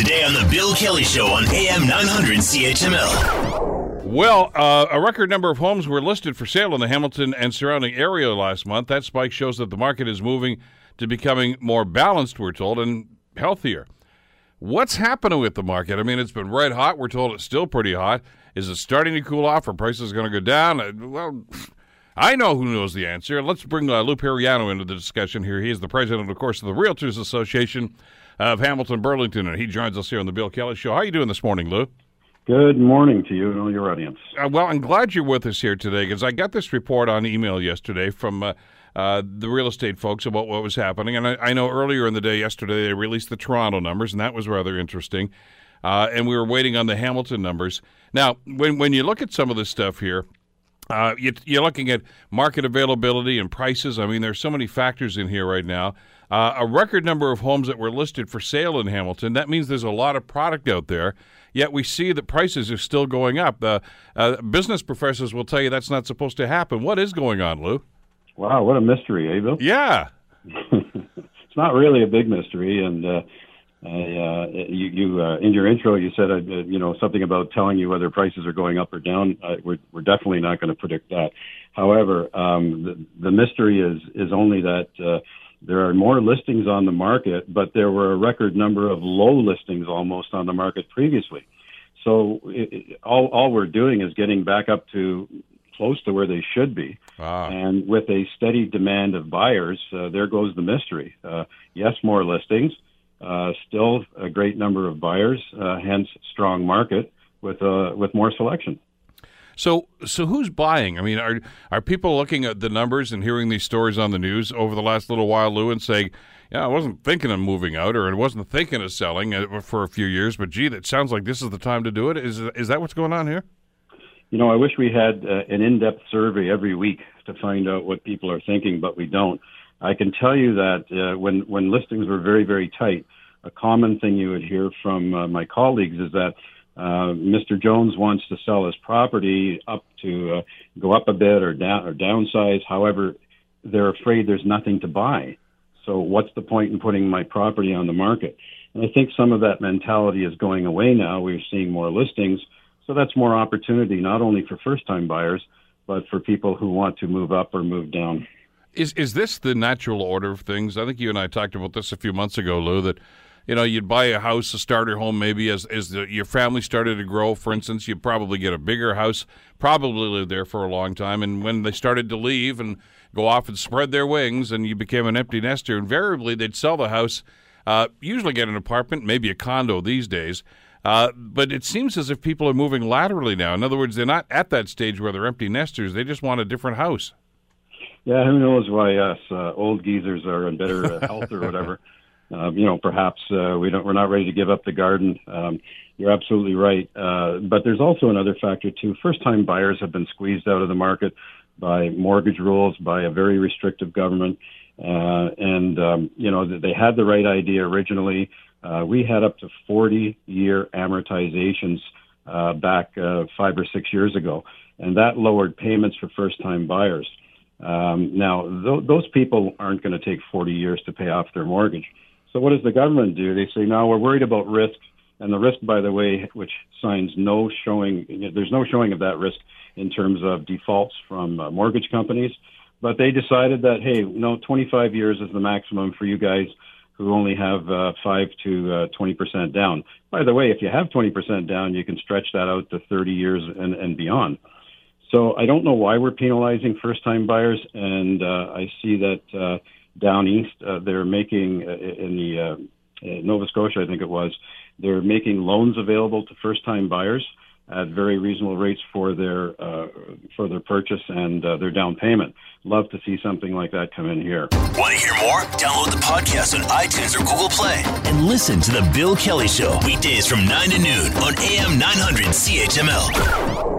Today on The Bill Kelly Show on AM 900 CHML. Well, uh, a record number of homes were listed for sale in the Hamilton and surrounding area last month. That spike shows that the market is moving to becoming more balanced, we're told, and healthier. What's happening with the market? I mean, it's been red hot. We're told it's still pretty hot. Is it starting to cool off? Are prices going to go down? Uh, Well, I know who knows the answer. Let's bring uh, Lou Periano into the discussion here. He is the president, of course, of the Realtors Association of Hamilton Burlington, and he joins us here on the Bill Kelly Show. How are you doing this morning, Lou? Good morning to you and all your audience. Uh, well, I'm glad you're with us here today because I got this report on email yesterday from uh, uh, the real estate folks about what was happening. And I, I know earlier in the day yesterday they released the Toronto numbers, and that was rather interesting. Uh, and we were waiting on the Hamilton numbers. Now, when, when you look at some of this stuff here, uh, you, you're looking at market availability and prices. I mean, there's so many factors in here right now. Uh, a record number of homes that were listed for sale in Hamilton. That means there's a lot of product out there. Yet we see that prices are still going up. Uh, uh, business professors will tell you that's not supposed to happen. What is going on, Lou? Wow, what a mystery, eh, Bill? Yeah. it's not really a big mystery, and uh, I, uh, you, you uh, in your intro you said uh, you know something about telling you whether prices are going up or down. We're, we're definitely not going to predict that. However, um, the, the mystery is is only that. Uh, there are more listings on the market, but there were a record number of low listings almost on the market previously. So it, it, all, all we're doing is getting back up to close to where they should be. Ah. And with a steady demand of buyers, uh, there goes the mystery. Uh, yes, more listings, uh, still a great number of buyers, uh, hence strong market with uh, with more selection. So, so who's buying? I mean, are are people looking at the numbers and hearing these stories on the news over the last little while, Lou, and saying, "Yeah, I wasn't thinking of moving out, or I wasn't thinking of selling uh, for a few years, but gee, that sounds like this is the time to do it." Is is that what's going on here? You know, I wish we had uh, an in-depth survey every week to find out what people are thinking, but we don't. I can tell you that uh, when when listings were very very tight, a common thing you would hear from uh, my colleagues is that uh, Mr. Jones wants to sell his property up to uh, go up a bit or down or downsize. However, they're afraid there's nothing to buy. So what's the point in putting my property on the market? And I think some of that mentality is going away now. We're seeing more listings. So that's more opportunity, not only for first time buyers, but for people who want to move up or move down. Is is this the natural order of things? I think you and I talked about this a few months ago, Lou. That you know you'd buy a house, a starter home, maybe as as the, your family started to grow. For instance, you'd probably get a bigger house, probably live there for a long time, and when they started to leave and go off and spread their wings, and you became an empty nester, invariably they'd sell the house, uh, usually get an apartment, maybe a condo these days. Uh, but it seems as if people are moving laterally now. In other words, they're not at that stage where they're empty nesters. They just want a different house. Yeah, who knows why us uh, old geezers are in better uh, health or whatever. Uh, you know, perhaps uh, we don't. We're not ready to give up the garden. Um, you're absolutely right. Uh, but there's also another factor too. First-time buyers have been squeezed out of the market by mortgage rules, by a very restrictive government, uh, and um, you know they had the right idea originally. Uh, we had up to 40-year amortizations uh, back uh, five or six years ago, and that lowered payments for first-time buyers. Um, now, th- those people aren't going to take 40 years to pay off their mortgage. So, what does the government do? They say, no, we're worried about risk. And the risk, by the way, which signs no showing, there's no showing of that risk in terms of defaults from uh, mortgage companies. But they decided that, hey, no, 25 years is the maximum for you guys who only have uh, 5 to uh, 20% down. By the way, if you have 20% down, you can stretch that out to 30 years and, and beyond. So I don't know why we're penalizing first-time buyers, and uh, I see that uh, down east uh, they're making uh, in the uh, uh, Nova Scotia, I think it was, they're making loans available to first-time buyers at very reasonable rates for their uh, for their purchase and their down payment. Love to see something like that come in here. Want to hear more? Download the podcast on iTunes or Google Play and listen to The Bill Kelly Show weekdays from 9 to noon on AM 900 CHML.